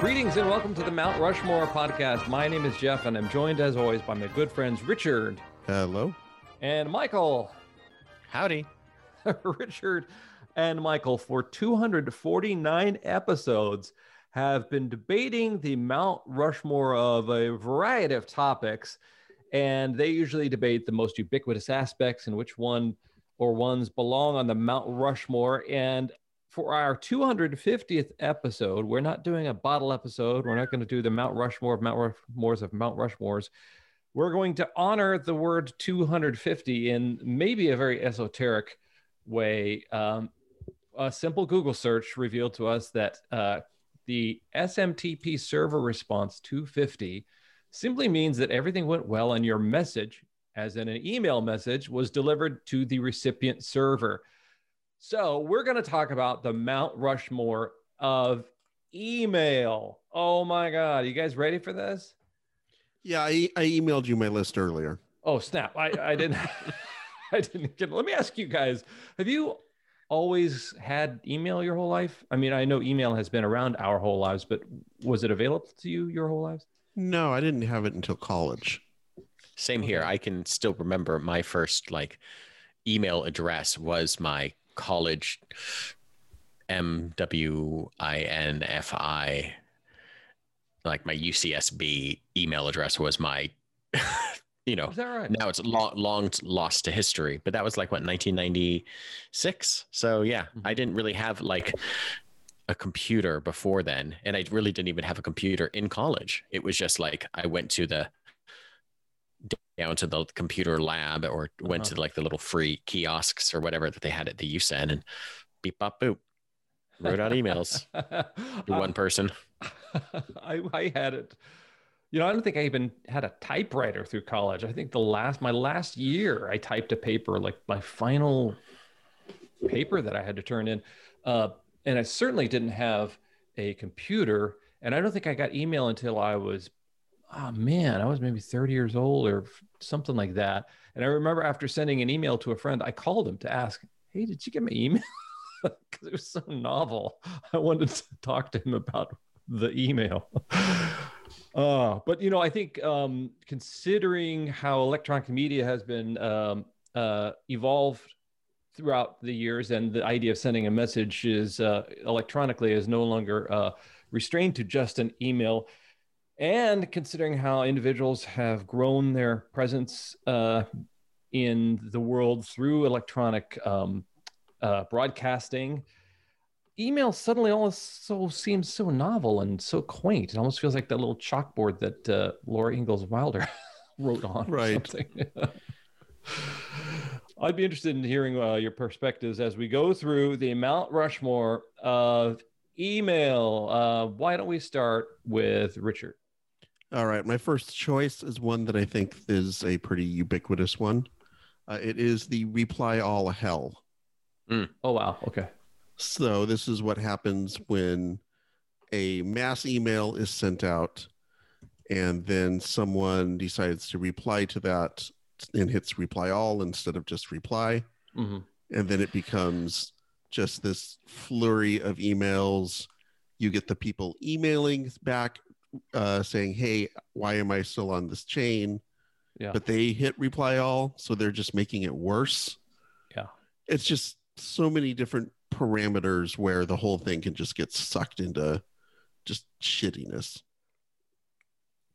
Greetings and welcome to the Mount Rushmore podcast. My name is Jeff, and I'm joined as always by my good friends Richard Hello. and Michael. Howdy. Richard and Michael, for 249 episodes, have been debating the Mount Rushmore of a variety of topics. And they usually debate the most ubiquitous aspects and which one or ones belong on the Mount Rushmore. And for our 250th episode, we're not doing a bottle episode. We're not going to do the Mount Rushmore of Mount Rushmores of Mount Rushmores. We're going to honor the word 250 in maybe a very esoteric way. Um, a simple Google search revealed to us that uh, the SMTP server response 250 simply means that everything went well and your message, as in an email message, was delivered to the recipient server. So we're going to talk about the Mount Rushmore of email. Oh my God. You guys ready for this? Yeah, I, I emailed you my list earlier. Oh, snap. I, I didn't. I didn't get. Let me ask you guys: Have you always had email your whole life? I mean, I know email has been around our whole lives, but was it available to you your whole lives? No, I didn't have it until college. Same here. I can still remember my first like email address was my college M W I N F I like my UCSB email address was my you know right? now it's long long lost to history but that was like what 1996 so yeah mm-hmm. I didn't really have like a computer before then and I really didn't even have a computer in college. It was just like I went to the down to the computer lab or went Uh-huh. to like the little free kiosks or whatever that they had at the UCen and beep bop boop wrote out emails to one person I, I had it. You know, I don't think I even had a typewriter through college. I think the last my last year I typed a paper, like my final paper that I had to turn in. Uh, and I certainly didn't have a computer. And I don't think I got email until I was, oh man, I was maybe 30 years old or something like that. And I remember after sending an email to a friend, I called him to ask, Hey, did you get my email? Because it was so novel. I wanted to talk to him about the email. Uh, but you know, I think um, considering how electronic media has been um, uh, evolved throughout the years, and the idea of sending a message is uh, electronically is no longer uh, restrained to just an email, and considering how individuals have grown their presence uh, in the world through electronic um, uh, broadcasting email suddenly also seems so novel and so quaint. It almost feels like that little chalkboard that uh, Laura Ingalls Wilder wrote on. Right. something. I'd be interested in hearing uh, your perspectives as we go through the Mount Rushmore of email. Uh, why don't we start with Richard? All right, my first choice is one that I think is a pretty ubiquitous one. Uh, it is the reply all hell. Oh wow. Okay. So this is what happens when a mass email is sent out and then someone decides to reply to that and hits reply all instead of just reply. hmm and then it becomes just this flurry of emails. You get the people emailing back uh, saying, "Hey, why am I still on this chain?" Yeah. But they hit reply all, so they're just making it worse. Yeah. It's just so many different parameters where the whole thing can just get sucked into just shittiness.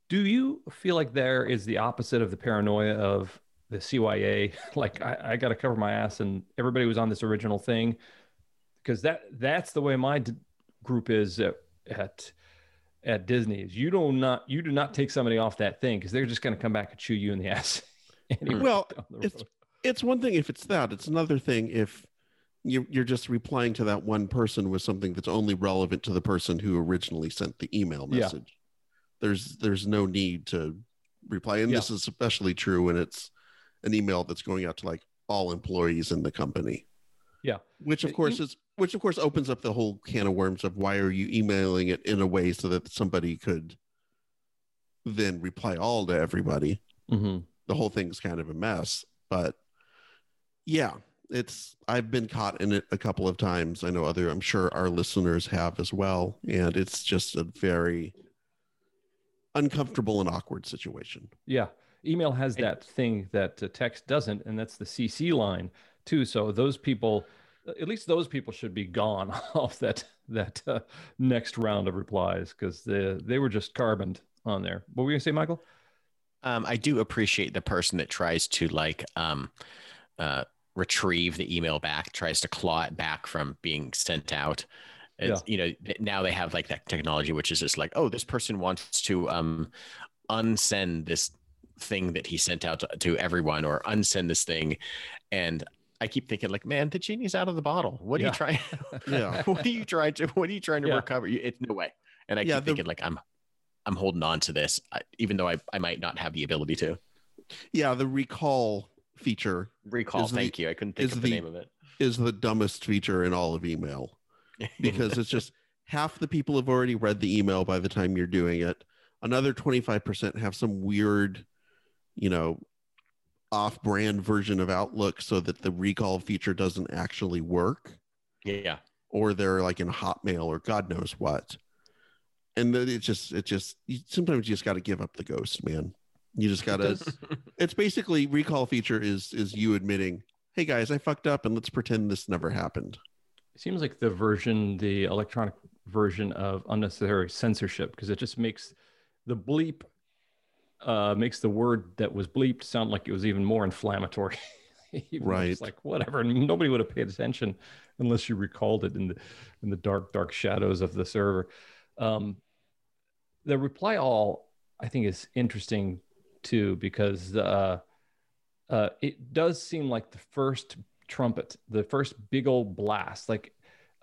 Do you feel like there is the opposite of the paranoia of the CYA? Like I, I got to cover my ass, and everybody was on this original thing because that that's the way my d- group is at at, at Disney. Is you do not you do not take somebody off that thing because they're just going to come back and chew you in the ass. anyway Well, the it's it's one thing if it's that. It's another thing if you, you're just replying to that one person with something that's only relevant to the person who originally sent the email Yeah. message. There's there's no need to reply, and this is especially true when it's an email that's going out to like all employees in the company. Yeah. which of course is which of course opens up the whole can of worms of why are you emailing it in a way so that somebody could then reply all to everybody Mhm. the whole thing's kind of a mess. But yeah, it's I've been caught in it a couple of times. I know other I'm sure our listeners have as well, and it's just a very uncomfortable and awkward situation. Yeah. Email has that thing that uh, text doesn't, and that's the CC line too. So those people, at least those people, should be gone off that that uh, next round of replies because they they were just carboned on there. What were you gonna say, Michael? Um, I do appreciate the person that tries to like um, uh, retrieve the email back, tries to claw it back from being sent out. It's, You know, now they have like that technology, which is just like, oh, this person wants to um, unsend this thing that he sent out to, to everyone, or unsend this thing, and I keep thinking, like, man, the genie's out of the bottle. What are Yeah. you trying? Yeah. what are you trying to? What are you trying to Yeah. recover? It's no way. And I Yeah, keep the- thinking, like, I'm, I'm holding on to this, I- even though I, I might not have the ability to Yeah, the recall feature recall. Is the- Thank you. I couldn't think of the the- name of it. is the dumbest feature in all of email because it's just half the people have already read the email by the time you're doing it. Another 25% have some weird, you know, off brand version of Outlook so that the recall feature doesn't actually work. yeah. or they're like in Hotmail or God knows what. And then it just, it just, you, sometimes you just got to give up the ghost, man. You just got to. It's basically recall feature is is you admitting, hey guys, I fucked up, and let's pretend this never happened. It seems like the version, the electronic version of unnecessary censorship, because it just makes the bleep, uh, makes the word that was bleeped sound like it was even more inflammatory. Even though It's Right. like whatever, nobody would have paid attention unless you recalled it in the in the dark, dark shadows of the server. Um, the reply all, I think, is interesting too because uh, uh, it does seem like the first trumpet, the first big old blast. Like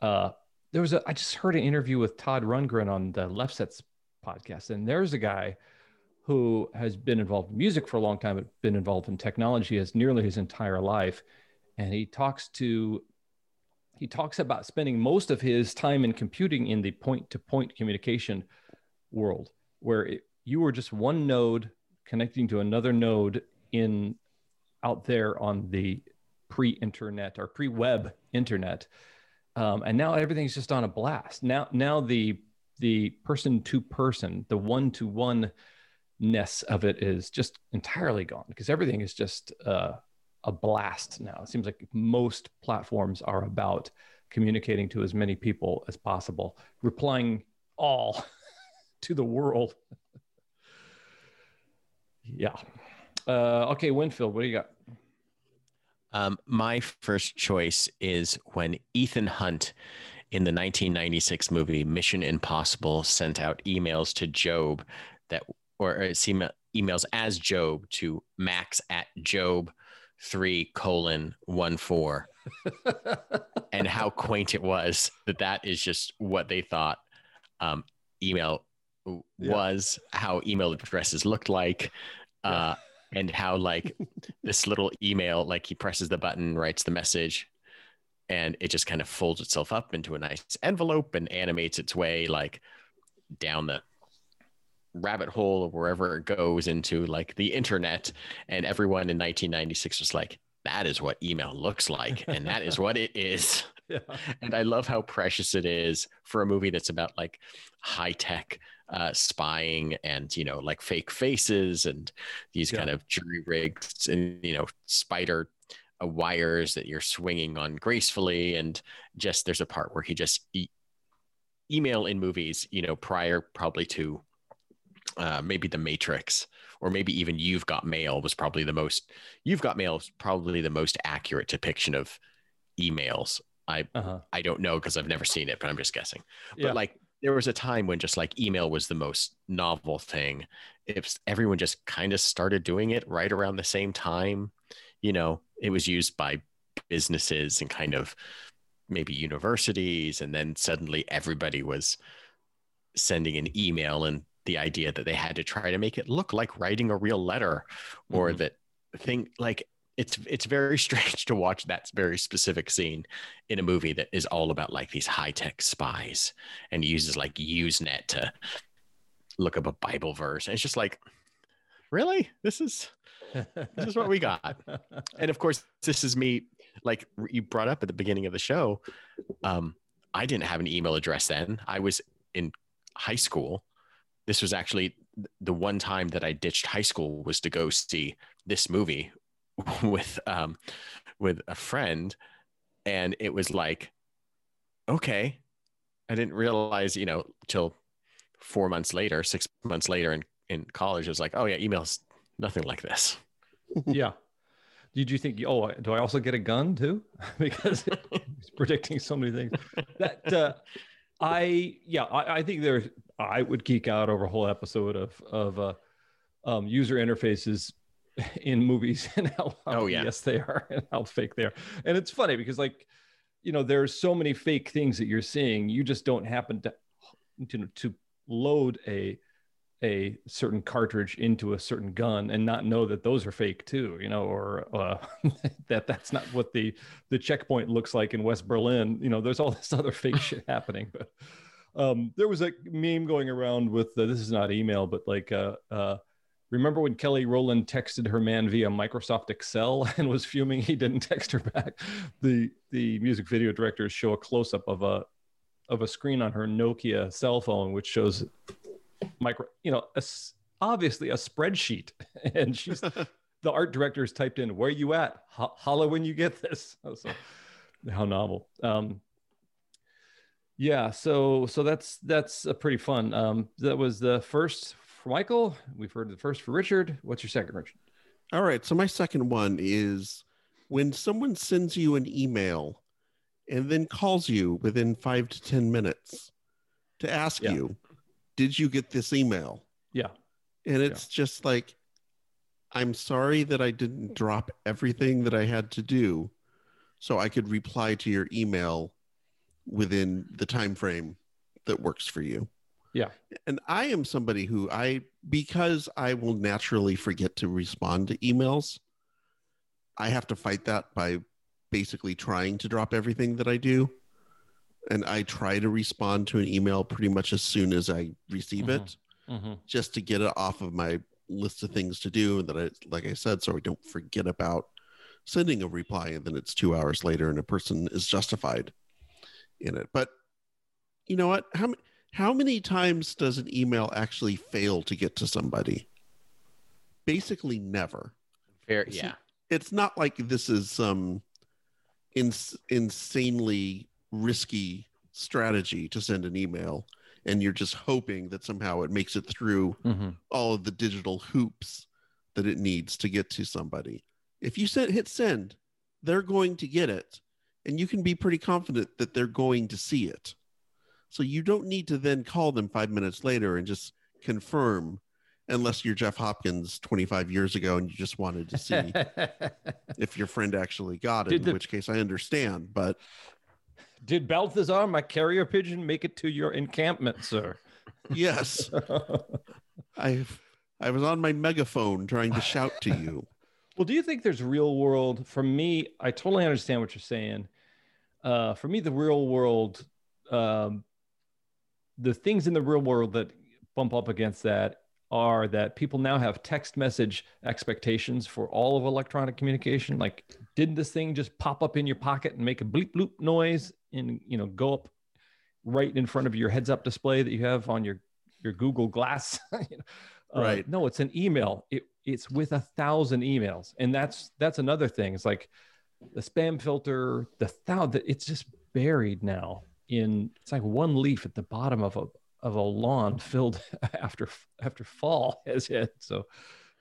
uh, there was a, I just heard an interview with Todd Rundgren on the Lefsetz podcast, and there's a guy who has been involved in music for a long time, but been involved in technology as nearly his entire life, and he talks to he talks about spending most of his time in computing in the point-to-point communication world, where it, you were just one node connecting to another node in out there on the pre-internet or pre-web internet. Um, and now everything's just on a blast. Now now the the person to person the one to one ness of it is just entirely gone because everything is just uh, a blast now. It seems like most platforms are about communicating to as many people as possible replying all to the world. Yeah. Uh, okay winfield what do you got? Um, my first choice is when Ethan Hunt in the 1996 movie Mission Impossible sent out emails to Job that, or it emails as Job to Max at Job three colon one four, and how quaint it was that that is just what they thought um, email w- Yeah. was, how email addresses looked like. Uh, and how like this little email like he presses the button writes the message and it just kind of folds itself up into a nice envelope and animates its way like down the rabbit hole or wherever it goes into like the internet and everyone in 1996 was like that is what email looks like and that is what it is yeah and I love how precious it is for a movie that's about like high tech uh, spying and you know like fake faces and these Yeah. kind of jury rigs and you know spider uh, wires that you're swinging on gracefully and just there's a part where he just e- email in movies you know prior probably to uh, maybe the Matrix or maybe even You've Got Mail was probably the most You've Got Mail is probably the most accurate depiction of emails. I uh-huh I don't know because I've never seen it, but I'm just guessing. Yeah. But like there was a time when just like email was the most novel thing. If everyone just kind of started doing it right around the same time, you know, it was used by businesses and kind of maybe universities, and then suddenly everybody was sending an email and the idea that they had to try to make it look like writing a real letter or Mhm. that thing like it's it's very strange to watch that very specific scene in a movie that is all about like these high-tech spies and uses like usenet to look up a bible verse and it's just like really? This is this is what we got. And of course, this is me. Like you brought up at the beginning of the show, um, I didn't have an email address then. I was in high school. This was actually the one time that I ditched high school was to go see this movie with um, with a friend, and it was like, okay, I didn't realize, you know, till four months later, six months later in in college, it was like, oh yeah, emails nothing like this. yeah. Did you think, oh, do I also get a gun too? because he's predicting so many things. That uh, I, yeah, I, I think there, I would geek out over a whole episode of of uh, um, user interfaces in movies and how, Oh, yeah. yes they are and how fake they are. And it's funny because like, you know, there's so many fake things that you're seeing. You just don't happen to to, to load a a certain cartridge into a certain gun and not know that those are fake too you know or uh, that that's not what the the checkpoint looks like in west berlin you know there's all this other fake shit happening but um there was a meme going around with uh, this is not email but like uh uh remember when kelly rowland texted her man via microsoft excel and was fuming he didn't text her back the the music video directors show a close-up of a of a screen on her nokia cell phone which shows micro, you know, a obviously a spreadsheet, and she's the art director has typed in, "Where you at? Ho- holla when you get this." So, how novel. Um, yeah, so so that's that's a pretty fun. Um, that was the first for Michael. We've heard the first for Richard. What's your second, Richard? All right. So my second one is when someone sends you an email and then calls you within five to 10 minutes to ask Yeah. you, did you get this email? Yeah. And it's just like, I'm sorry that I didn't drop everything that I had to do so I could reply to your email within the time frame that works for you. Yeah. And I am somebody who I because I will naturally forget to respond to emails, I have to fight that by basically trying to drop everything that I do. And I try to respond to an email pretty much as soon as I receive Mhm. it Mm-hmm. just to get it off of my list of things to do and that I like I said so I don't forget about sending a reply and then it's 2 hours later and a person is justified in it but you know what how how many times does an email actually fail to get to somebody basically never Fair, See, yeah. it's not like this is some ins- insanely risky strategy to send an email and you're just hoping that somehow it makes it through Mm-hmm. all of the digital hoops that it needs to get to somebody. If you send, hit send, they're going to get it, and you can be pretty confident that they're going to see it. So you don't need to then call them five minutes later and just confirm, unless you're Jeff Hopkins 25 years ago and you just wanted to see if your friend actually got it. Did in the- which case, I understand, but Did Balthazar, my carrier pigeon, make it to your encampment, sir? yes, I I was on my megaphone trying to shout to you. Well, do you think there's real world? For me, I totally understand what you're saying. Uh, for me, the real world, um, the things in the real world that bump up against that are that people now have text message expectations for all of electronic communication. Like, didn't this thing just pop up in your pocket and make a bleep bloop noise and you know go up right in front of your heads up display that you have on your your Google Glass? You know, uh, Right. no, it's an email. It it's with a thousand emails, and that's that's another thing. It's like the spam filter, the thousand. It's just buried now in. It's like one leaf at the bottom of a of a lawn filled after after fall has hit. So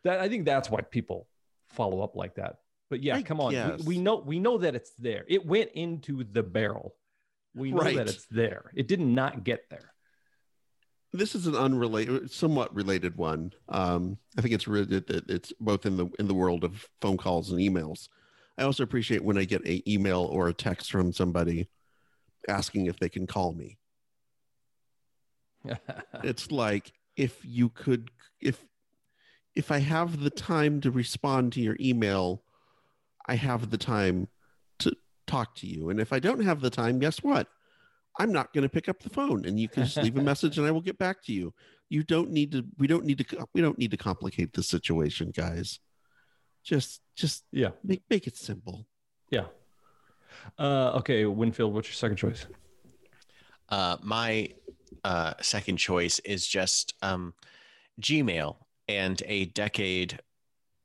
that I think that's why people follow up like that. But yeah, I come on. We, we know we know that it's there. It went into the barrel. We know Right. that it's there. It did not get there. this is an unrelated somewhat related one um i think it's re- it, it- it's both in the in the world of phone calls and emails i also appreciate when i get an email or a text from somebody asking if they can call me it's like if you could if if i have the time to respond to your email i have the time to talk to you and if i don't have the time guess what I'm not going to pick up the phone and you can just leave a message and I will get back to you. You don't need to we don't need to we don't need to complicate the situation, guys. Just just Yeah. make make it simple. Yeah. Uh, okay, Winfield, what's your second choice? Uh, my uh, second choice is just um, Gmail and a decade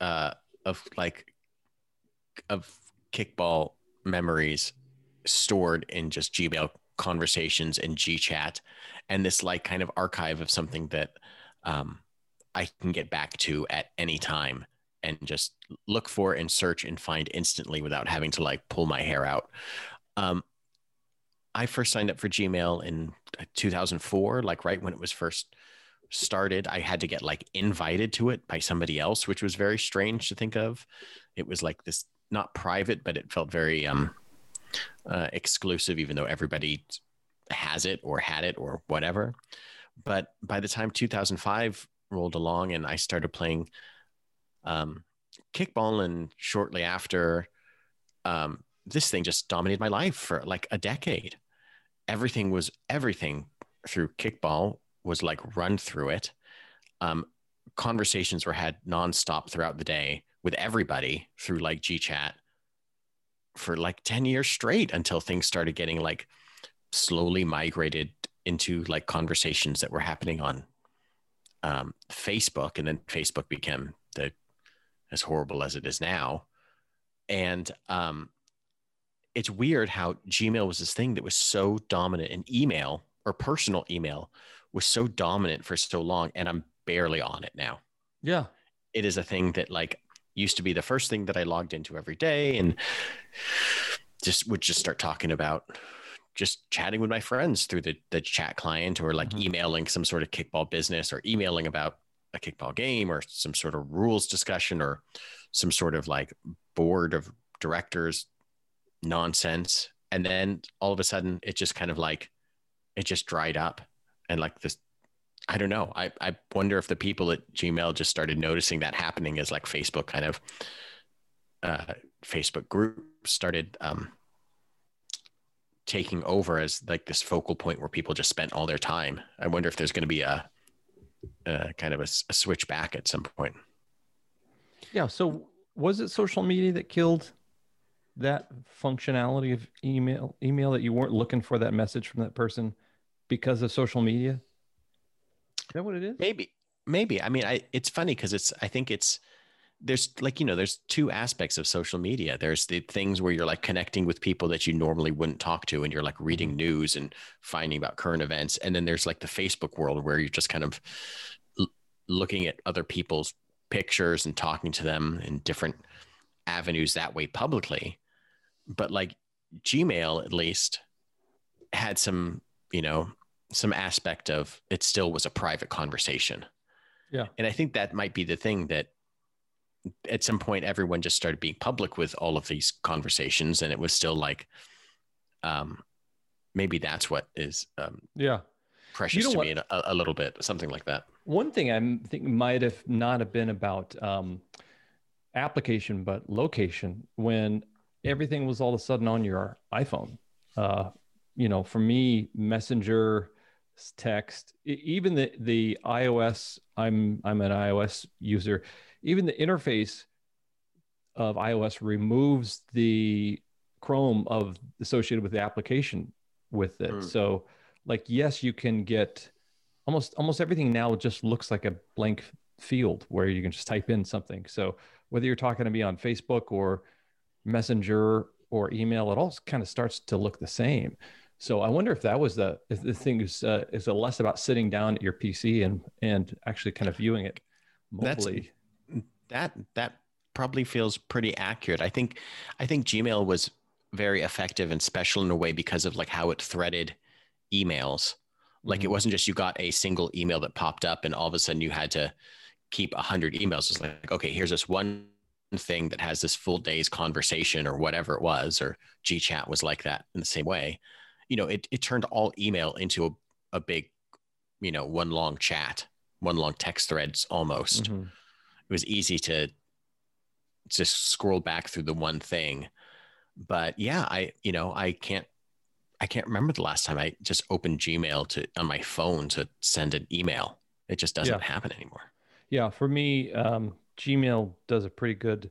uh, of like of kickball memories stored in just Gmail conversations and GChat, and this like kind of archive of something that um, I can get back to at any time and just look for and search and find instantly without having to like pull my hair out. Um, I first signed up for Gmail in uh, 2004, like right when it was first started. I had to get like invited to it by somebody else, which was very strange to think of. It was like this not private, but it felt very um, uh, exclusive, even though everybody has it or had it or whatever. But by the time 2005 rolled along and I started playing um, kickball, and shortly after, um, this thing just dominated my life for like a decade. Everything was everything through kickball was like run through it. Um, conversations were had nonstop throughout the day with everybody through like GChat for like 10 years straight until things started getting like slowly migrated into like conversations that were happening on um, Facebook. And then Facebook became the as horrible as it is now. And um, it's weird how Gmail was this thing that was so dominant in email or personal email was so dominant for so long. And I'm barely on it now. Yeah. It is a thing that like used to be the first thing that I logged into every day and just would just start talking about just chatting with my friends through the, the chat client or like Mhm. emailing some sort of kickball business or emailing about a kickball game or some sort of rules discussion or some sort of like board of directors nonsense. And then all of a sudden it just kind of like it just dried up and like this I don't know. I, I wonder if the people at Gmail just started noticing that happening as like Facebook kind of uh, Facebook groups started um, taking over as like this focal point where people just spent all their time. I wonder if there's going to be a, a kind of a switch back at some point. Yeah. So was it social media that killed that functionality of email email that you weren't looking for that message from that person because of social media? Is that what it is? Maybe, maybe. I mean, I it's funny because it's. I think it's there's like you know there's two aspects of social media. There's the things where you're like connecting with people that you normally wouldn't talk to, and you're like reading mm-hmm. news and finding about current events. And then there's like the Facebook world where you're just kind of l- looking at other people's pictures and talking to them in different avenues that way publicly. But like Gmail, at least, had some you know some aspect of it still was a private conversation. Yeah. And I think that might be the thing that at some point everyone just started being public with all of these conversations and it was still like um maybe that's what is um Yeah. precious know to what? me a, a little bit something like that One thing I think might have not have been about um, application, but location when everything was all of a sudden on your iPhone. Uh, you know, for me, Messenger, text, even the the iOS. I'm I'm an iOS user. Even the interface of iOS removes the Chrome of associated with the application with it. Mm. So, like, yes, you can get almost almost everything now just looks like a blank field where you can just type in something. So whether you're talking to me on Facebook or Messenger or email, it all kind of starts to look the same. So I wonder if that was the if the thing is uh, is less about sitting down at your PC and and actually kind of viewing it That's- mobily. That that probably feels pretty accurate. I think i think gmail was very effective and special in a way because of like how it threaded emails. Like it Mhm. wasn't just you got a single email that popped up and all of a sudden you had to keep 100 emails. It's like okay here's this one thing that has this full day's conversation or whatever it was or gchat was like that in the same way. You know it, it turned all email into a, a big you know one long chat one long text threads almost. Mhm. It was easy to just scroll back through the one thing but yeah i you know i can't I can't remember the last time I just opened Gmail to on my phone to send an email. It just doesn't Yeah. happen anymore. Yeah, for me, um, Gmail does a pretty good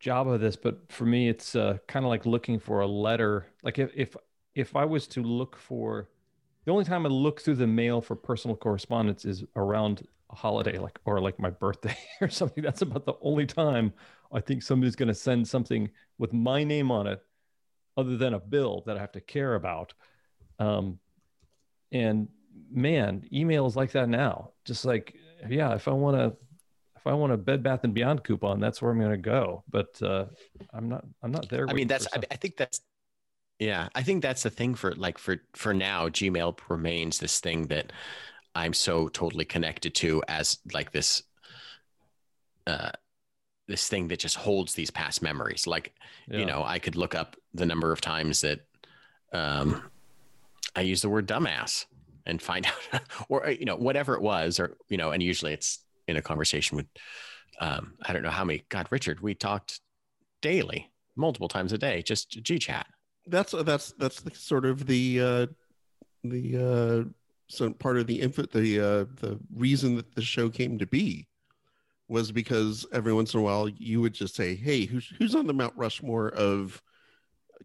job of this, but for me, it's uh, kind of like looking for a letter. Like if if if I was to look for, the only time I look through the mail for personal correspondence is around holiday, like or like my birthday or something. That's about the only time I think somebody's going to send something with my name on it, other than a bill that I have to care about. Um, and man, email is like that now. Just like yeah, if I want to if I want a Bed Bath and Beyond coupon, that's where I'm going to go. But uh, I'm not. I'm not there. I mean, that's. I, I think that's. Yeah, I think that's the thing for like for for now. Gmail remains this thing that I'm so totally connected to as like this. Uh, this thing that just holds these past memories. Like yeah. you know, I could look up the number of times that um, I use the word dumbass and find out, or uh, you know, whatever it was, or you know, and usually it's in a conversation with, um, I don't know how many. God, Richard, we talked daily, multiple times a day, just G chat. that's that's that's the sort of the uh the uh so part of the infant the uh the reason that the show came to be was because every once in a while you would just say hey who's who's on the mount rushmore of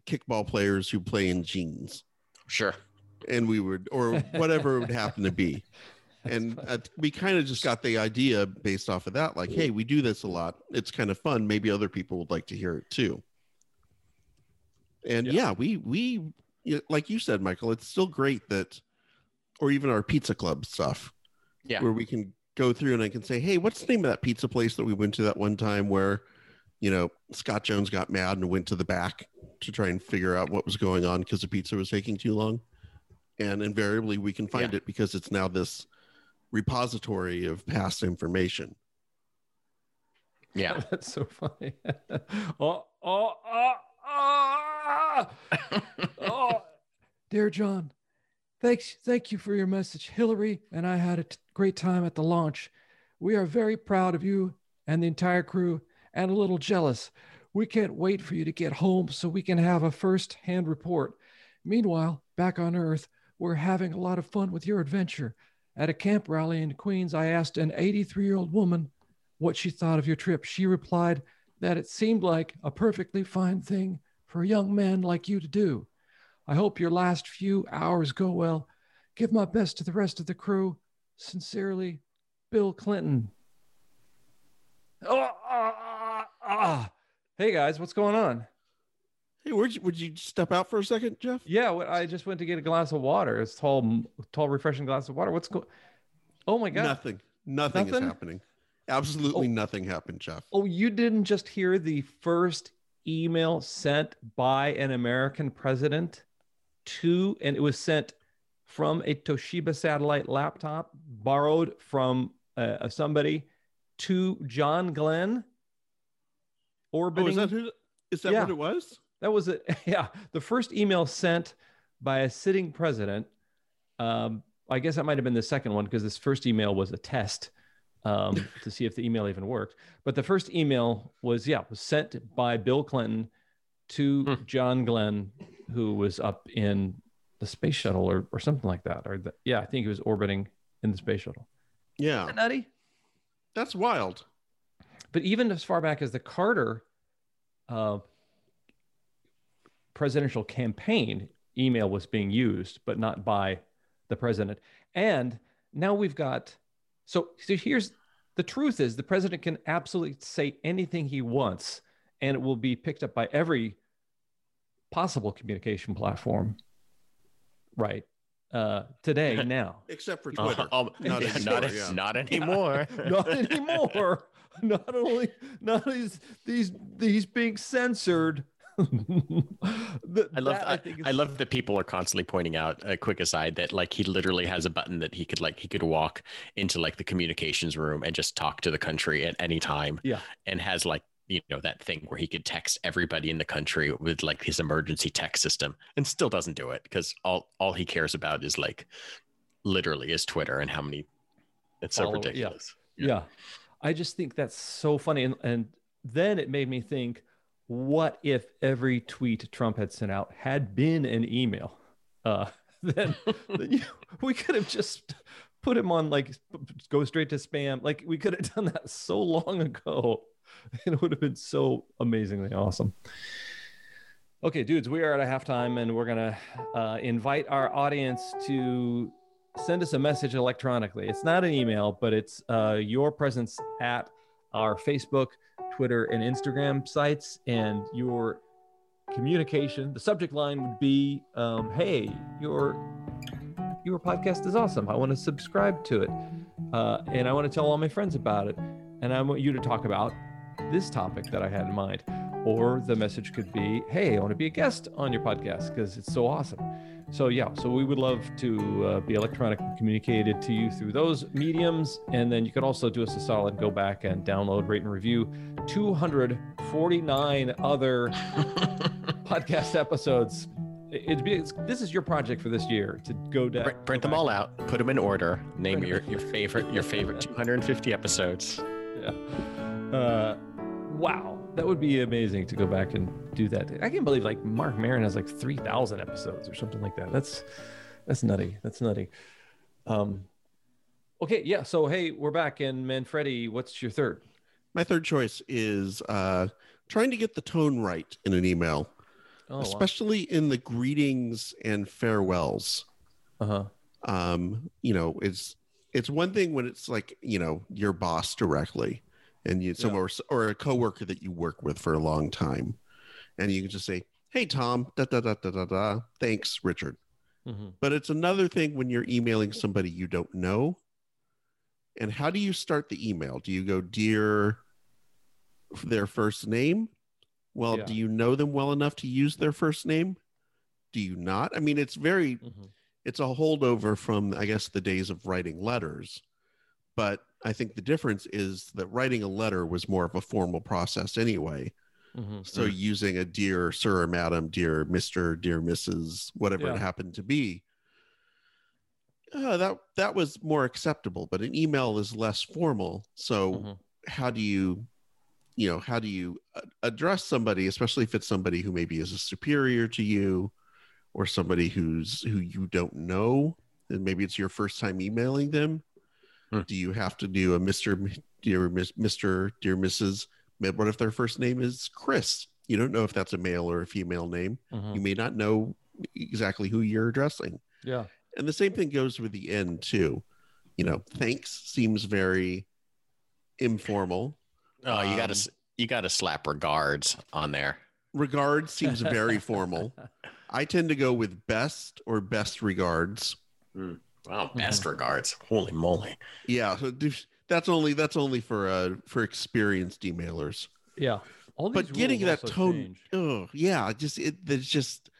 kickball players who play in jeans? Sure. and we would or whatever it would happen to be. And uh, we kind of just got the idea based off of that like hey we do this a lot. It's kind of fun. Maybe other people would like to hear it too. And Yeah. yeah, we we like you said michael it's still great that or even our pizza club stuff Yeah. where we can go through and i can say hey what's the name of that pizza place that we went to that one time where you know scott jones got mad and went to the back to try and figure out what was going on because the pizza was taking too long and invariably we can find Yeah. it because it's now this repository of past information Yeah. That's so funny. oh, oh, oh, oh, ah. oh. Dear John, thanks, thank you for your message. Hillary and I had a t- great time at the launch. We are very proud of you and the entire crew and a little jealous. We can't wait for you to get home so we can have a first hand report. Meanwhile, back on Earth, we're having a lot of fun with your adventure. At a camp rally in Queens, I asked an 83 year old woman what she thought of your trip. She replied that it seemed like a perfectly fine thing for a young man like you to do. I hope your last few hours go well. Give my best to the rest of the crew. Sincerely, Bill Clinton. Oh, ah, ah, ah. Hey guys, what's going on? hey would you, would you step out for a second jeff Yeah, I just went to get a glass of water. It's tall, tall, refreshing glass of water. What's going? Oh my god! nothing nothing, Nothing? is happening absolutely Oh. nothing happened jeff Oh, you didn't just hear the first email sent by an American president to, and it was sent from a Toshiba satellite laptop borrowed from uh, somebody to John Glenn oh orbiting. is that who is that Yeah. what it was That was it. Yeah, the first email sent by a sitting president. Um, I guess that might have been the second one because this first email was a test um, to see if the email even worked. But the first email was yeah was sent by Bill Clinton to Hmm. John Glenn, who was up in the space shuttle or or something like that. Or the, yeah, I think he was orbiting in the space shuttle. yeah Isn't that nutty? that's wild But even as far back as the Carter uh, presidential campaign, email was being used, but not by the president. And now we've got so, so here's the truth is the president can absolutely say anything he wants, and it will be picked up by every possible communication platform. Right. Uh, today, now. except for Uh, twitter um, Not yeah, anymore, not, yeah. not anymore. not anymore. Not only not these these these being censored. The- I love that, I, think is- I love that people are constantly pointing out a quick aside that like he literally has a button that he could like he could walk into like the communications room and just talk to the country at any time Yeah. and has like you know that thing where he could text everybody in the country with like his emergency text system and still doesn't do it because all all he cares about is like literally is Twitter and how many it's so Follow- yeah. ridiculous. yeah. I just think that's so funny. And and then it made me think, what if every tweet Trump had sent out had been an email? uh, then, then you, we could have just put him on like go straight to spam. Like we could have done that so long ago. It would have been so amazingly awesome. Okay, dudes, we are at a halftime, and we're gonna uh, invite our audience to send us a message electronically. It's not an email, but it's uh, your presence at our Facebook, Twitter, and Instagram sites, and your communication. The subject line would be, um, "Hey, your your podcast is awesome. I want to subscribe to it, uh, and I want to tell all my friends about it, and I want you to talk about this topic that I had in mind." Or the message could be, "Hey, I want to be a guest on your podcast because it's so awesome." So yeah, so we would love to uh, be electronically communicated to you through those mediums, and then you could also do us a solid, go back and download, rate, and review 249 other podcast episodes. It'd be it's, this is your project for this year to go down, Print, print them all out, put them in order, name your, your favorite your favorite 250 episodes. Yeah. Uh, wow, that would be amazing to go back and do that. I can't believe like Marc Maron has like 3,000 episodes or something like that. That's that's nutty. That's nutty. Um, okay, yeah. So hey, we're back, and Manfredi, what's your third? My third choice is uh, trying to get the tone right in an email, Oh, especially in the greetings and farewells. uh huh. um you know it's it's one thing when it's like you know your boss directly and you someone or, or a coworker that you work with for a long time. And you can just say hey tom da da da da da da. Thanks richard. Hmm but it's another thing when you're emailing somebody you don't know. And how do you start the email? Do you go dear their first name? Well Yeah. do you know them well enough to use their first name? Do you not? I mean it's very hmm it's a holdover from i guess the days of writing letters. But i think the difference is that writing a letter was more of a formal process anyway. Hmm so using a dear sir or madam dear mr dear mrs whatever Yeah. it happened to be uh, that that was more acceptable but an email is less formal. So Mhm. how do you you know how do you address somebody especially if it's somebody who maybe is a superior to you or somebody who's who you don't know and maybe it's your first time emailing them Hmm. do you have to do a mr dear Miss- mr dear mrs what if their first name is chris you don't know if that's a male or a female name Mhm. you may not know exactly who you're addressing Yeah. and the same thing goes with the end too you know thanks seems very informal Oh, you got Um, to you got to slap regards on there. Regards seems very formal i tend to go with best or best regards Wow, best regards. Holy moly. yeah so that's only that's only for uh for experienced emailers Yeah. All these but getting that tone oh yeah just it it's just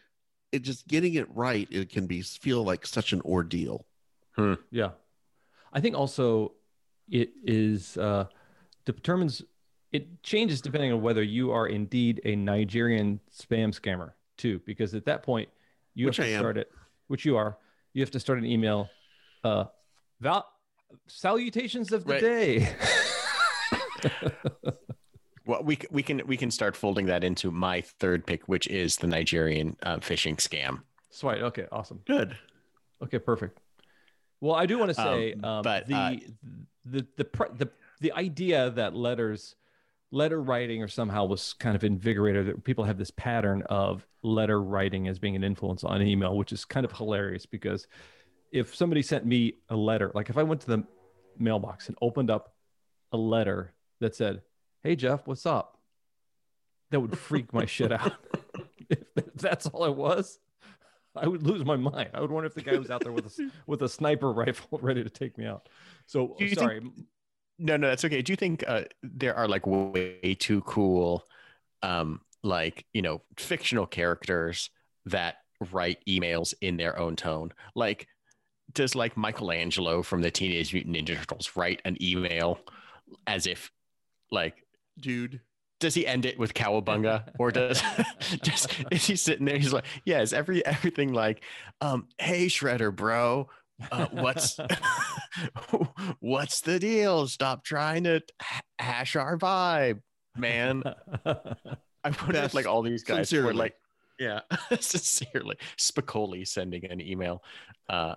it just getting it right it can be feel like such an ordeal Yeah. I think also it is uh determines it changes depending on whether you are indeed a Nigerian spam scammer too, because at that point you Which have to I am. start it, which you are, you have to start an email uh val- salutations of the Right. day. Well, we we can we can start folding that into my third pick, which is the Nigerian uh, phishing scam. Sweet. Okay, awesome. good Okay, perfect. Well, I do want to say, Um, um, but, the, uh, the the pre- the the idea that letters, letter writing, or somehow was kind of invigorated. That people have this pattern of letter writing as being an influence on email, which is kind of hilarious because if somebody sent me a letter, like if I went to the mailbox and opened up a letter that said, "Hey Jeff, what's up?" That would freak my shit out. if that's all it was, I would lose my mind. I would wonder if the guy was out there with a with a sniper rifle ready to take me out. So you think- sorry. No, no, that's okay. Do you think uh, there are like way too cool, um, like you know, fictional characters that write emails in their own tone? Like, does like Michelangelo from the Teenage Mutant Ninja Turtles write an email as if, like, dude does he end it with cowabunga or does just is he sitting there he's like yeah is every everything like um hey shredder bro uh, what's what's the deal stop trying to hash our vibe man i wonder if like all these guys were like Yeah, sincerely, Spicoli sending an email. Uh,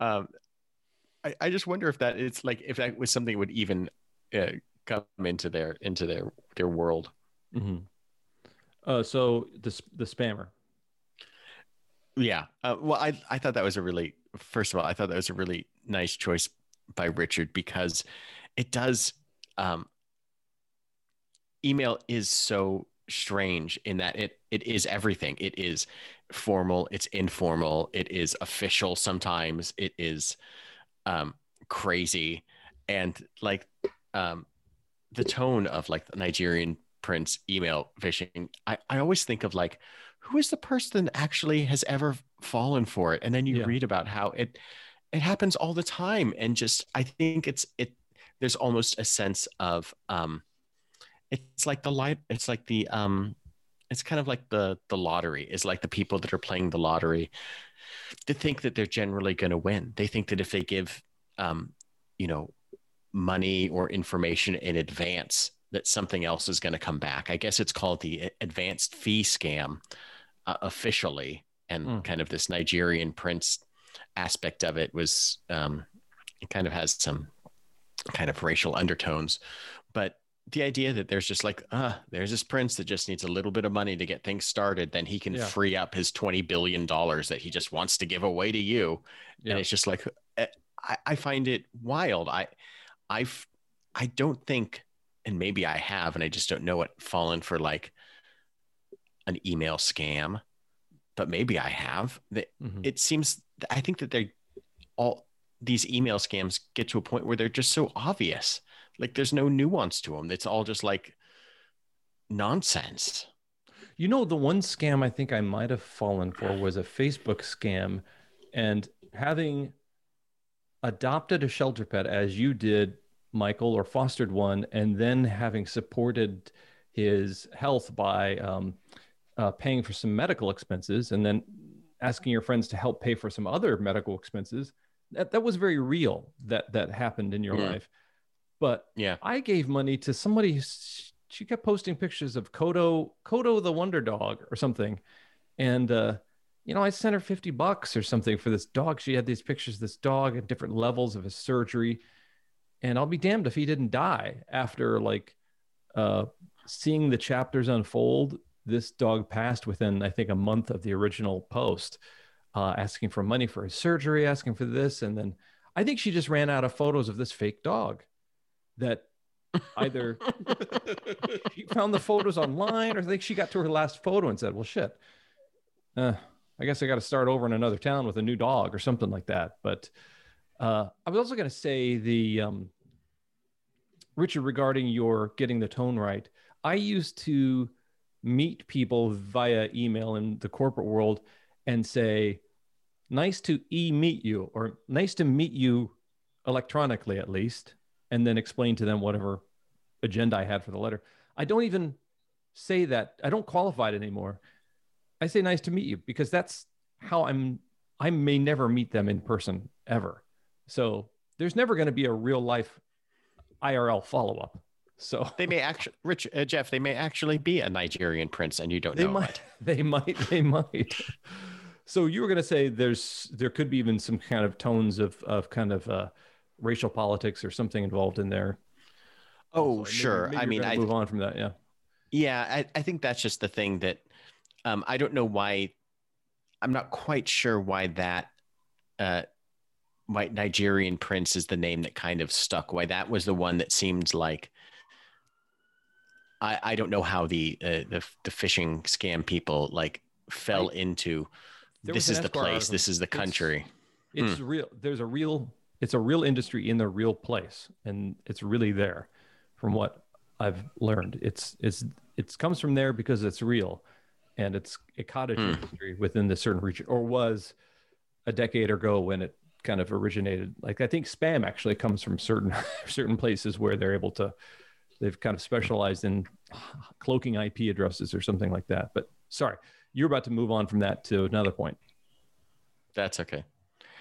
um, I, I just wonder if that it's like if that was something that would even uh, come into their into their their world. Mm-hmm. Uh, so the the spammer. Yeah. Uh, well, I I thought that was a really first of all I thought that was a really nice choice by Richard because it does. Um, email is so strange in that it it is everything. It is formal. It's informal. It is official. Sometimes it is um, crazy, and like um, the tone of like the Nigerian prince email phishing. I I always think of like who is the person that actually has ever fallen for it, and then you Yeah. read about how it it happens all the time, and just I think it's it. There's almost a sense of um, it's like the light. It's like the um, it's kind of like the the lottery is like the people that are playing the lottery they think that they're generally going to win they think that if they give um, you know money or information in advance that something else is going to come back i guess it's called the advanced fee scam uh, officially and Mm. kind of this nigerian prince aspect of it was um, it kind of has some kind of racial undertones but the idea that there's just like, ah, there's this prince that just needs a little bit of money to get things started, then he can Yeah. free up his twenty billion dollars that he just wants to give away to you, Yeah. and it's just like, eh, I, I find it wild. I, I've, I don't think, and maybe I have, and I just don't know it, fallen for like an email scam, but maybe I have. Mhm. it seems, I think that they all these email scams get to a point where they're just so obvious like there's no nuance to them it's all just like nonsense You know, the one scam I think I might have fallen for was a Facebook scam. And having adopted a shelter pet as you did, Michael, or fostered one, and then having supported his health by um, uh, paying for some medical expenses and then asking your friends to help pay for some other medical expenses, that, that was very real that, that happened in your Mhm. life. But yeah I gave money to somebody. She kept posting pictures of Kodo, Kodo the Wonder Dog, or something, and uh, you know, I sent her fifty bucks or something for this dog. She had these pictures of this dog at different levels of his surgery, and I'll be damned if he didn't die after like uh, seeing the chapters unfold. This dog passed within, I think, a month of the original post, uh, asking for money for his surgery, asking for this, and then I think she just ran out of photos of this fake dog that either she found the photos online or I think she got to her last photo and said, well, shit, uh, I guess I got to start over in another town with a new dog or something like that. But uh, I was also going to say the, um, Richard, regarding your getting the tone right, I used to meet people via email in the corporate world and say, nice to e meet you or nice to meet you electronically at least and then explain to them whatever agenda I had for the letter. I don't even say that. I don't qualify it anymore. I say nice to meet you because that's how I'm I may never meet them in person ever. So there's never going to be a real life IRL follow up. So they may actually rich uh, jeff they may actually be a nigerian prince and you don't know. they know might it they might they might so you were going to say there's there could be even some kind of tones of of kind of uh racial politics or something involved in there oh Also. Sure maybe i mean i move on from that yeah Yeah, I, I think that's just the thing that um, I don't know why. I'm not quite sure why that uh, Nigerian Prince is the name that kind of stuck. Why that was the one that seemed like. I, I don't know how the uh, the the phishing scam people like fell into. This is the place. This is the It's- country. it's real there's a real it's a real industry in the real place and it's really there from what i've learned it's it's it comes from there because it's real and it's a cottage Hmm. industry within the certain region or was a decade ago when it kind of originated like i think spam actually comes from certain certain places where they're able to they've kind of specialized in cloaking ip addresses or something like that but sorry you're about to move on from that to another point That's okay.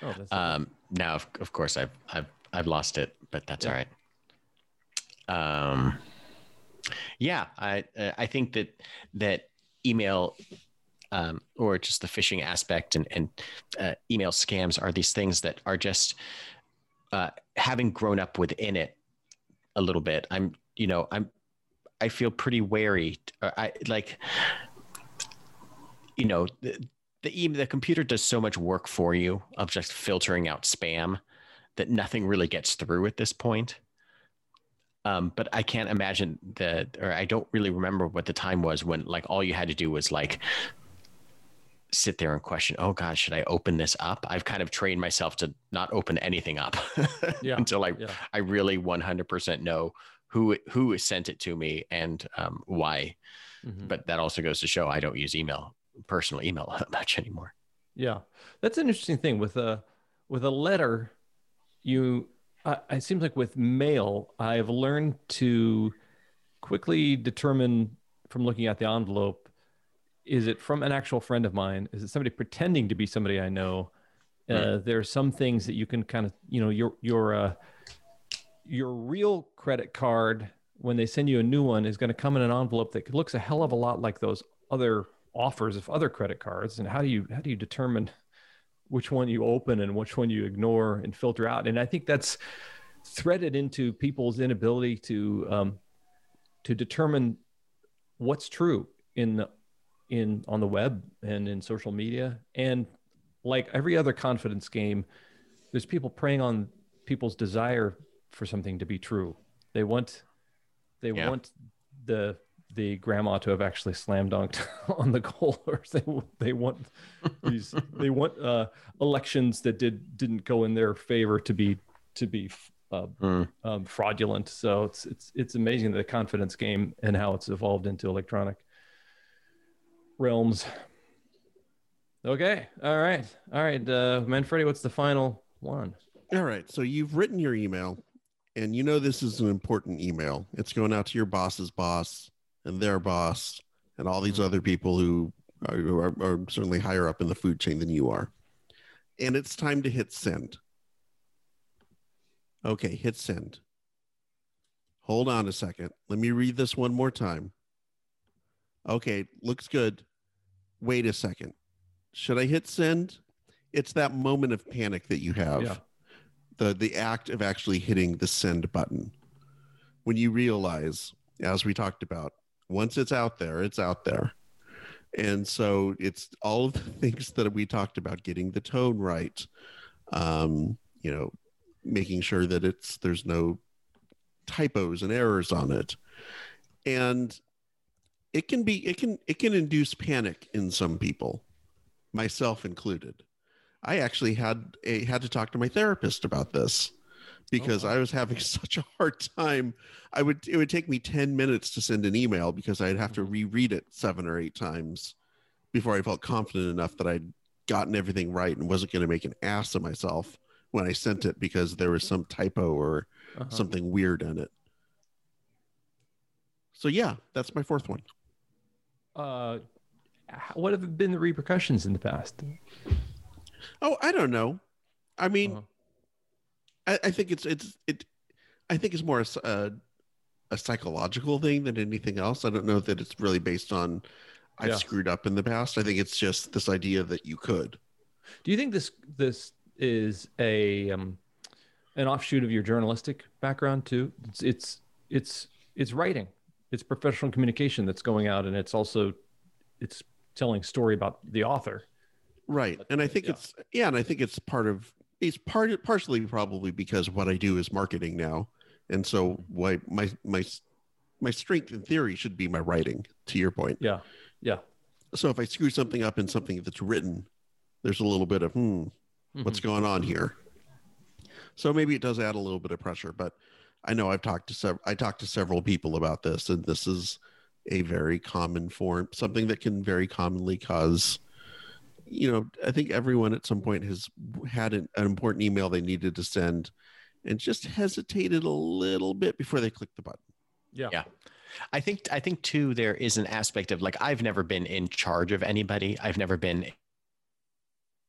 oh that's Um, now, of, of course, I've I've I've lost it, but that's Yeah. all right. Um, yeah, I I think that that email um, or just the phishing aspect and, and uh, email scams are these things that are just uh, having grown up within it a little bit. I'm, you know, I'm, I feel pretty wary. I like, you know, the, the the computer does so much work for you of just filtering out spam that nothing really gets through at this point. Um, but I can't imagine that, or I don't really remember what the time was when like all you had to do was like sit there and question, oh God, should I open this up? I've kind of trained myself to not open anything up yeah. until I, yeah. I really 100% know who, who sent it to me and um, why. Mm-hmm. But that also goes to show I don't use email, personal email much anymore. Yeah. That's an interesting thing with a, with a letter, you uh, it seems like with mail, I've learned to quickly determine from looking at the envelope is it from an actual friend of mine? Is it somebody pretending to be somebody I know? Uh, right. There are some things that you can kind of, you know, your your uh, your real credit card when they send you a new one is going to come in an envelope that looks a hell of a lot like those other offers of other credit cards. And how do you how do you determine which one you open and which one you ignore and filter out. And I think that's threaded into people's inability to um, to determine what's true in the, in on the web and in social media. And like every other confidence game, there's people preying on people's desire for something to be true. They want they yeah. want the the grandma to have actually slam dunked on the goal, or they they want these they want uh, elections that did didn't go in their favor to be to be uh, mm. um, fraudulent. So it's it's it's amazing the confidence game and how it's evolved into electronic realms. Okay, all right, all right, uh, Manfredi, what's the final one? All right, so you've written your email, and you know this is an important email. It's going out to your boss's boss and their boss and all these other people who are, are, are, certainly higher up in the food chain than you are. And it's time to hit send. Okay, hit send. Hold on a second. Let me read this one more time. Okay, looks good. Wait a second. Should I hit send? It's that moment of panic that you have. Yeah. The the act of actually hitting the send button. When you realize, as we talked about, once it's out there, it's out there. And so it's all of the things that we talked about getting the tone right. Um, you know, making sure that it's there's no typos and errors on it. And it can be it can it can induce panic in some people, myself included. I actually had a had to talk to my therapist about this because oh, wow. I was having such a hard time. I would it would take me 10 minutes to send an email because I'd have to mm-hmm. reread it seven or eight times before I felt confident enough that I'd gotten everything right and wasn't going to make an ass of myself when I sent it because there was some typo or uh-huh. something weird in it. So yeah, that's my fourth one. Uh what have been the repercussions in the past? Oh, I don't know. I mean, uh-huh. I, I think it's it's it. I think it's more a, a psychological thing than anything else. I don't know that it's really based on I've yeah. screwed up in the past. I think it's just this idea that you could. Do you think this this is a um, an offshoot of your journalistic background too? It's it's it's it's writing. It's professional communication that's going out, and it's also it's telling story about the author. Right, and I think yeah. it's yeah, and I think it's part of it's part partially probably because what I do is marketing now, and so why my my my strength in theory should be my writing. To your point, yeah, yeah. So if I screw something up in something that's written, there's a little bit of hmm, mm-hmm. what's going on here. So maybe it does add a little bit of pressure, but I know I've talked to several I talked to several people about this, and this is a very common form, something that can very commonly cause you know, I think everyone at some point has had an, an, important email they needed to send and just hesitated a little bit before they clicked the button. Yeah. Yeah. I think I think too there is an aspect of like I've never been in charge of anybody. I've never been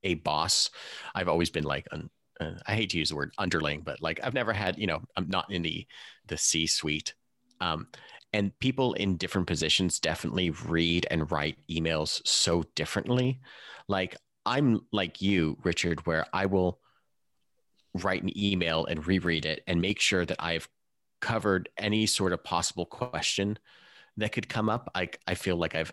a boss. I've always been like an uh, I hate to use the word underling, but like I've never had, you know, I'm not in the the C suite. Um, and people in different positions definitely read and write emails so differently. Like I'm like you, Richard, where I will write an email and reread it and make sure that I've covered any sort of possible question that could come up. I I feel like I've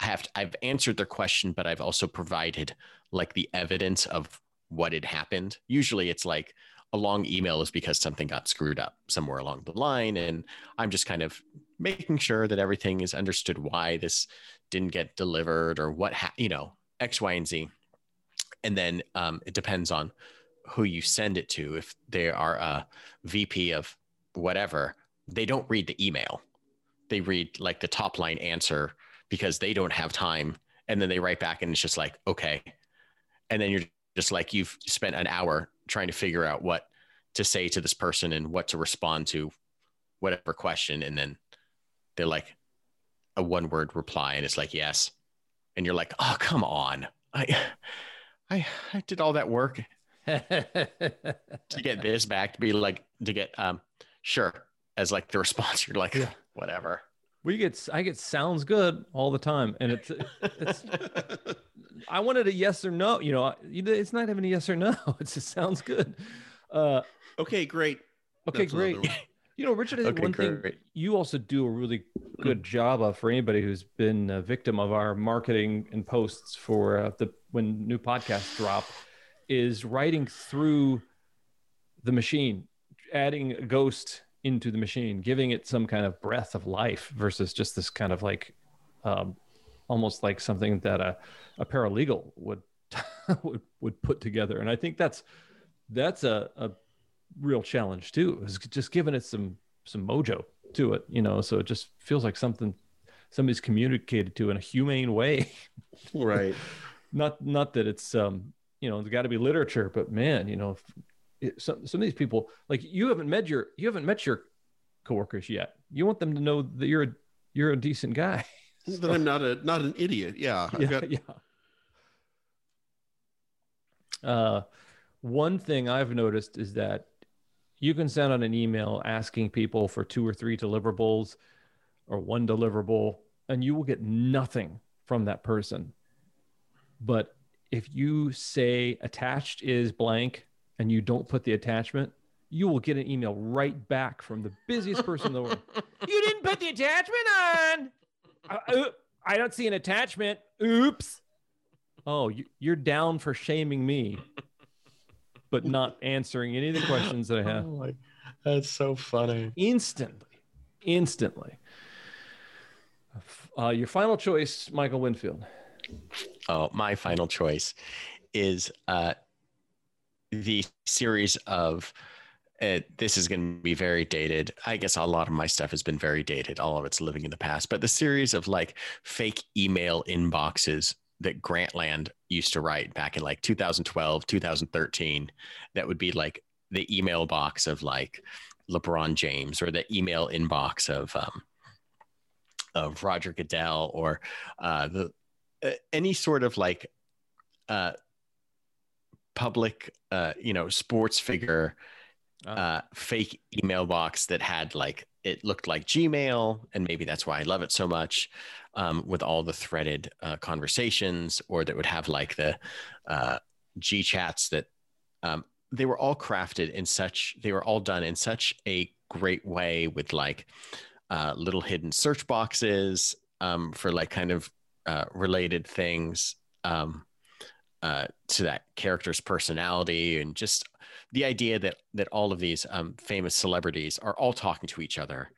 I have I've answered their question, but I've also provided like the evidence of what had happened. Usually it's like a long email is because something got screwed up somewhere along the line. And I'm just kind of making sure that everything is understood why this didn't get delivered or what, ha- you know, X, Y, and Z. And then um, it depends on who you send it to. If they are a VP of whatever, they don't read the email. They read like the top line answer because they don't have time. And then they write back and it's just like, okay. And then you're just like, you've spent an hour trying to figure out what to say to this person and what to respond to whatever question. And then they're like a one word reply and it's like, yes. And you're like, oh, come on. I, I, I did all that work to get this back to be like, to get, um, sure. As like the response, you're like, yeah. whatever. We get, I get sounds good all the time. And it's, it's, I wanted a yes or no. You know, it's not even a yes or no. It just sounds good. Uh, okay, great. Okay, That's great. You know, Richard, I think okay, one great. thing you also do a really good job of for anybody who's been a victim of our marketing and posts for uh, the when new podcasts drop is writing through the machine, adding a ghost into the machine, giving it some kind of breath of life versus just this kind of like um, almost like something that a, a paralegal would, would would put together. And I think that's that's a, a real challenge too, is just giving it some some mojo to it, you know, so it just feels like something somebody's communicated to in a humane way. right. not not that it's um you know, there's got to be literature, but man, you know, some some of these people like you haven't met your you haven't met your coworkers yet. You want them to know that you're a you're a decent guy. that I'm not a not an idiot. Yeah. I've yeah, got... yeah. Uh, one thing I've noticed is that you can send out an email asking people for two or three deliverables or one deliverable, and you will get nothing from that person. But if you say attached is blank and you don't put the attachment, you will get an email right back from the busiest person in the world. you didn't put the attachment on. Uh, uh, I don't see an attachment. Oops. Oh, you're down for shaming me, but not answering any of the questions that I have. Oh my, that's so funny. Instantly, instantly. Uh, your final choice, Michael Winfield. Oh, my final choice is uh, the series of it, this is going to be very dated. I guess a lot of my stuff has been very dated. All of it's living in the past. But the series of like fake email inboxes that Grantland used to write back in like 2012, 2013, that would be like the email box of like LeBron James or the email inbox of um, of Roger Goodell or uh, the uh, any sort of like uh, public, uh, you know, sports figure oh. uh, fake email box that had like it looked like Gmail, and maybe that's why I love it so much. Um, with all the threaded uh, conversations, or that would have like the uh, G chats that um, they were all crafted in such they were all done in such a great way with like uh, little hidden search boxes um, for like kind of uh, related things um, uh, to that character's personality and just the idea that that all of these um, famous celebrities are all talking to each other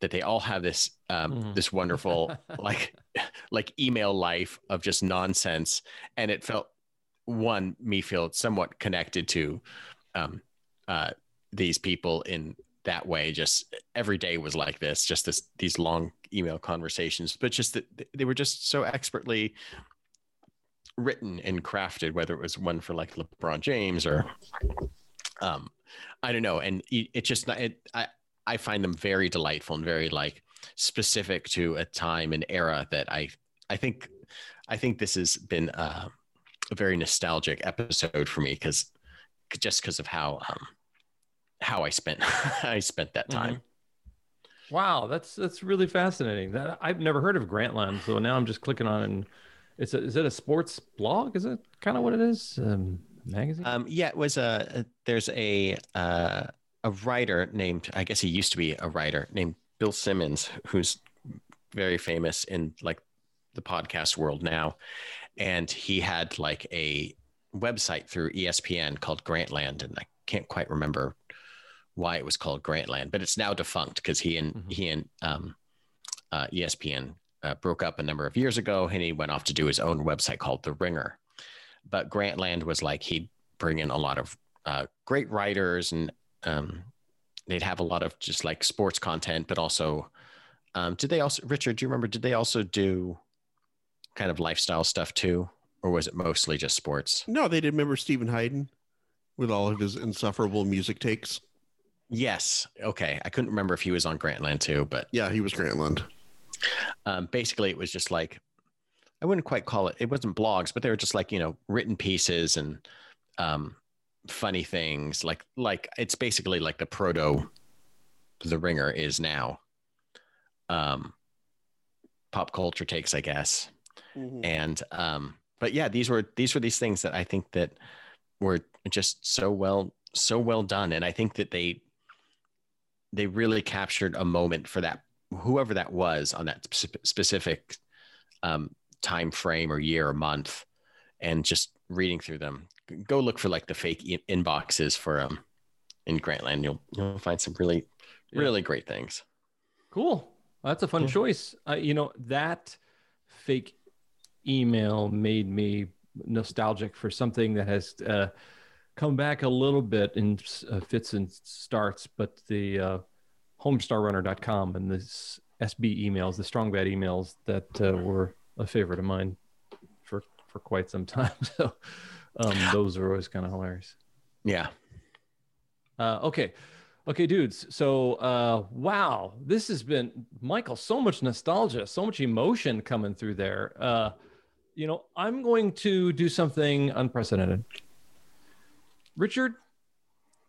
that they all have this um, mm. this wonderful like like email life of just nonsense and it felt one me feel somewhat connected to um, uh, these people in that way just every day was like this just this these long email conversations but just that they were just so expertly written and crafted whether it was one for like lebron james or um i don't know. And it, just it, i i find them very delightful and very like specific to a time and era that i i think i think this has been uh, a very nostalgic episode for me because just because of how um how i spent i spent that time. Wow, that's that's really fascinating. That I've never heard of Grantland, so now I'm just clicking on and it's a, is it a sports blog? Is it kind of what it is? Um, magazine? Um, yeah, it was a. There's a uh, a writer named. I guess he used to be a writer named Bill Simmons, who's very famous in like the podcast world now, and he had like a website through ESPN called Grantland, and I can't quite remember why it was called Grantland, but it's now defunct because he and mm-hmm. he and um, uh, ESPN uh, broke up a number of years ago, and he went off to do his own website called The Ringer. But Grantland was like he'd bring in a lot of uh, great writers, and um, they'd have a lot of just like sports content, but also um, did they also Richard? Do you remember? Did they also do kind of lifestyle stuff too, or was it mostly just sports? No, they did. Remember Steven Hyden with all of his insufferable music takes. Yes. Okay. I couldn't remember if he was on Grantland too, but yeah, he was Grantland. Um, basically, it was just like I wouldn't quite call it. It wasn't blogs, but they were just like you know written pieces and um, funny things. Like like it's basically like the proto, the Ringer is now. Um, pop culture takes, I guess, mm-hmm. and um, but yeah, these were these were these things that I think that were just so well so well done, and I think that they they really captured a moment for that whoever that was on that specific um, time frame or year or month and just reading through them go look for like the fake inboxes for um in grantland. You'll you'll find some really really great things. Cool. That's a fun yeah. choice. Uh, you know that fake email made me nostalgic for something that has uh, come back a little bit in uh, fits and starts but the uh, homestarrunner.com and the SB emails, the strong bad emails that uh, were a favorite of mine for for quite some time. So um, those are always kind of hilarious. Yeah. Uh, okay. Okay, dudes. So, uh, wow, this has been Michael. So much nostalgia, so much emotion coming through there. Uh, you know, I'm going to do something unprecedented. Richard,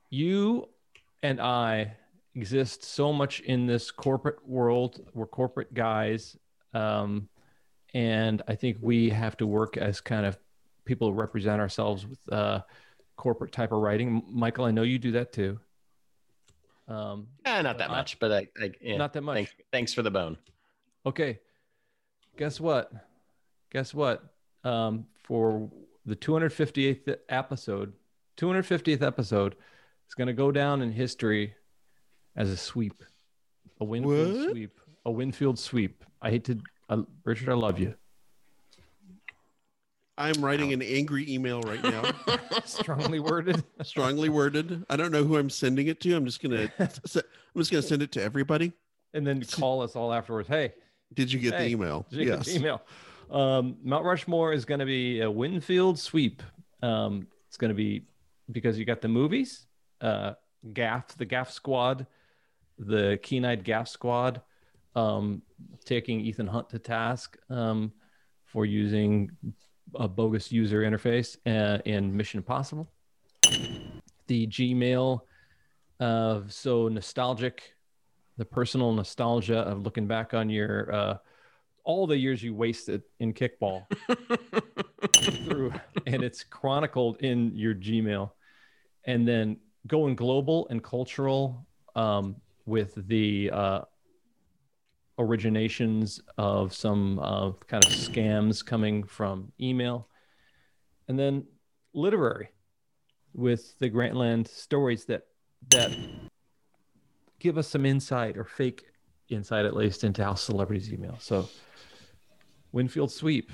you and I exist so much in this corporate world. We're corporate guys. Um, and I think we have to work as kind of people who represent ourselves with uh, corporate type of writing. Michael, I know you do that too. Um, eh, not that much, but I, I yeah, not that much. Thanks, thanks, for the bone. Okay. Guess what? Guess what? Um, for the 258th episode, 250th episode is going to go down in history as a sweep, a Winfield what? sweep, a Winfield sweep. I hate to, uh, Richard, I love you. I'm writing an angry email right now. Strongly worded. Strongly worded. I don't know who I'm sending it to. I'm just gonna, I'm just gonna send it to everybody, and then call us all afterwards. Hey, did you get hey, the email? yes. The email. Um, Mount Rushmore is going to be a Winfield sweep. Um, it's going to be because you got the movies, uh, Gaff, the Gaff Squad, the Keen Eyed Gaff Squad um, taking Ethan Hunt to task um, for using a bogus user interface uh, in Mission Impossible. The Gmail of uh, so nostalgic, the personal nostalgia of looking back on your uh, all the years you wasted in kickball through, and it's chronicled in your Gmail, and then going global and cultural um, with the uh, originations of some uh, kind of scams coming from email, and then literary with the Grantland stories that that give us some insight or fake insight at least into how celebrities email. So Winfield sweep.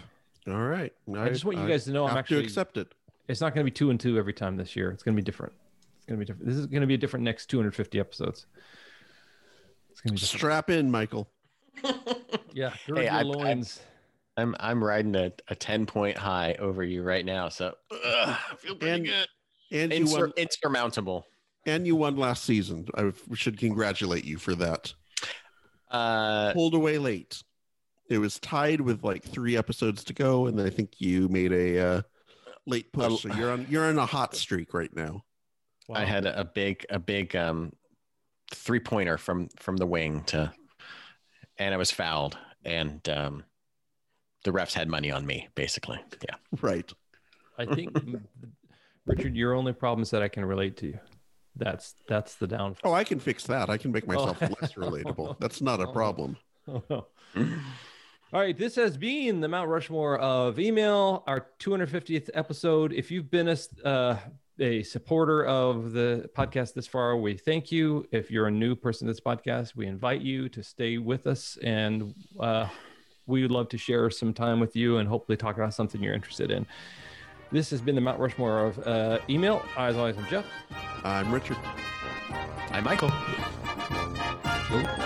All right. I, I just want you guys to know I'm actually accept it. It's not going to be two and two every time this year. It's going to be different. It's going to be different. This is going to be a different next 250 episodes. It's gonna be strap in, Michael. yeah, hey, I, loins. I, am I'm, I'm riding a, a 10 point high over you right now, so ugh, I feel pretty and, good. And Insur- you won, insurmountable. And you won last season. I should congratulate you for that. Uh, pulled away late. It was tied with like three episodes to go, and I think you made a uh, late push. So you're on you're on a hot streak right now. Wow. I had a big a big um three pointer from from the wing to, and I was fouled, and um, the refs had money on me, basically. Yeah. Right. I think Richard, your only problem is that I can relate to you. That's that's the downfall. Oh, I can fix that. I can make myself Oh. less relatable. That's not a problem. All right, this has been the Mount Rushmore of email, our 250th episode. If you've been a, uh, a supporter of the podcast this far, we thank you. If you're a new person to this podcast, we invite you to stay with us, and uh, we would love to share some time with you and hopefully talk about something you're interested in. This has been the Mount Rushmore of uh, email. As always, I'm Jeff. I'm Richard. I'm Michael. Cool.